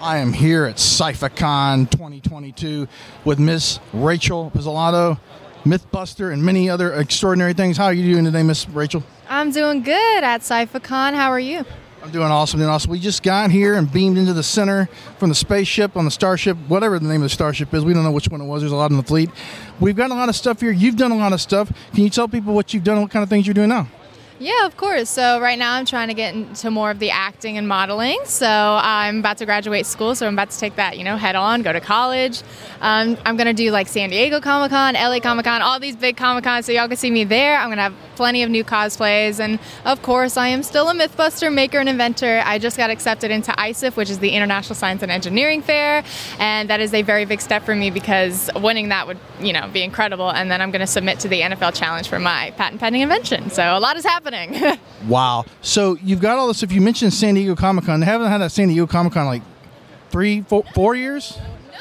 I am here at SciFiCon 2022 with Miss Rachel Pizzolato, Mythbuster, and many other extraordinary things. How are you doing today, Miss Rachel? I'm doing good at SciFiCon. How are you? I'm doing awesome, doing awesome. We just got here and beamed into the center from the spaceship on the Starship, whatever the name of the Starship is. We don't know which one it was. There's a lot in the fleet. We've got a lot of stuff here. You've done a lot of stuff. Can you tell people what you've done, what kind of things you're doing now? Yeah, of course. So right now I'm trying to get into more of the acting and modeling. So I'm about to graduate school, so I'm about to take that, you know, head on, go to college. Um, I'm gonna do like San Diego Comic Con, LA Comic Con, all these big Comic Cons, so y'all can see me there. I'm gonna have plenty of new cosplays, and of course, I am still a MythBuster maker and inventor. I just got accepted into ISEF, which is the International Science and Engineering Fair, and that is a very big step for me because winning that would, you know, be incredible. And then I'm gonna submit to the NFL Challenge for my patent pending invention. So a lot is happening happening. wow. So you've got all this. If you mentioned San Diego Comic Con, they haven't had a San Diego Comic Con like three, four, four years.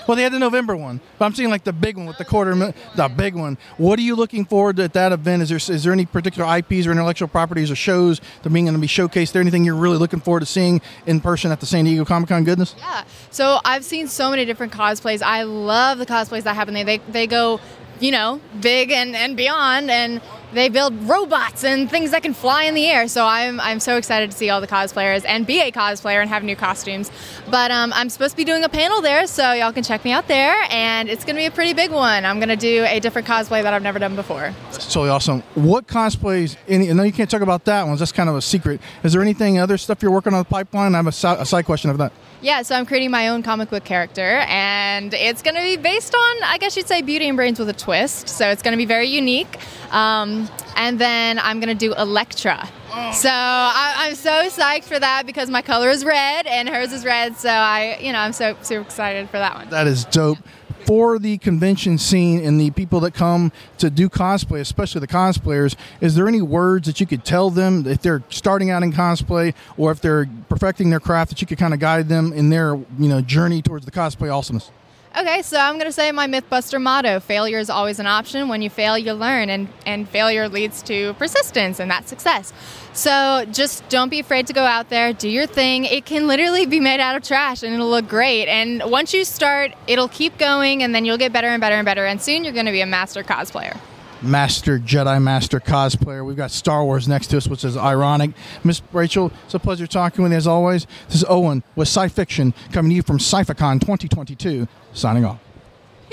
Well, they had the November one, but I'm seeing like the big one with the quarter, the big one. What are you looking forward to at that event? Is there is there any particular IPs or intellectual properties or shows that are being going to be showcased? There anything you're really looking forward to seeing in person at the San Diego Comic Con? Goodness. Yeah. So I've seen so many different cosplays. I love the cosplays that happen. They they, they go, you know, big and and beyond and they build robots and things that can fly in the air. So I'm, I'm so excited to see all the cosplayers and be a cosplayer and have new costumes. But um, I'm supposed to be doing a panel there, so y'all can check me out there. And it's going to be a pretty big one. I'm going to do a different cosplay that I've never done before. That's totally awesome. What cosplays? Any, know you can't talk about that one. That's kind of a secret. Is there anything other stuff you're working on the pipeline? I have a, a side question of that. Yeah, so I'm creating my own comic book character, and it's going to be based on, I guess you'd say, Beauty and Brains with a twist. So it's going to be very unique. Um, and then I'm going to do Elektra. Oh. So I, am so psyched for that because my color is red and hers is red. So I, you know, I'm so super excited for that one. That is dope. For the convention scene and the people that come to do cosplay, especially the cosplayers, is there any words that you could tell them if they're starting out in cosplay or if they're perfecting their craft that you could kind of guide them in their you know journey towards the cosplay awesomeness? Okay, so I'm going to say my Mythbuster motto failure is always an option. When you fail, you learn, and, and failure leads to persistence, and that's success. So just don't be afraid to go out there, do your thing. It can literally be made out of trash and it'll look great. And once you start, it'll keep going, and then you'll get better and better and better, and soon you're going to be a master cosplayer. Master Jedi Master cosplayer. We've got Star Wars next to us, which is ironic. Miss Rachel, it's a pleasure talking with you as always. This is Owen with Sci Fiction coming to you from SciFiCon 2022. Signing off.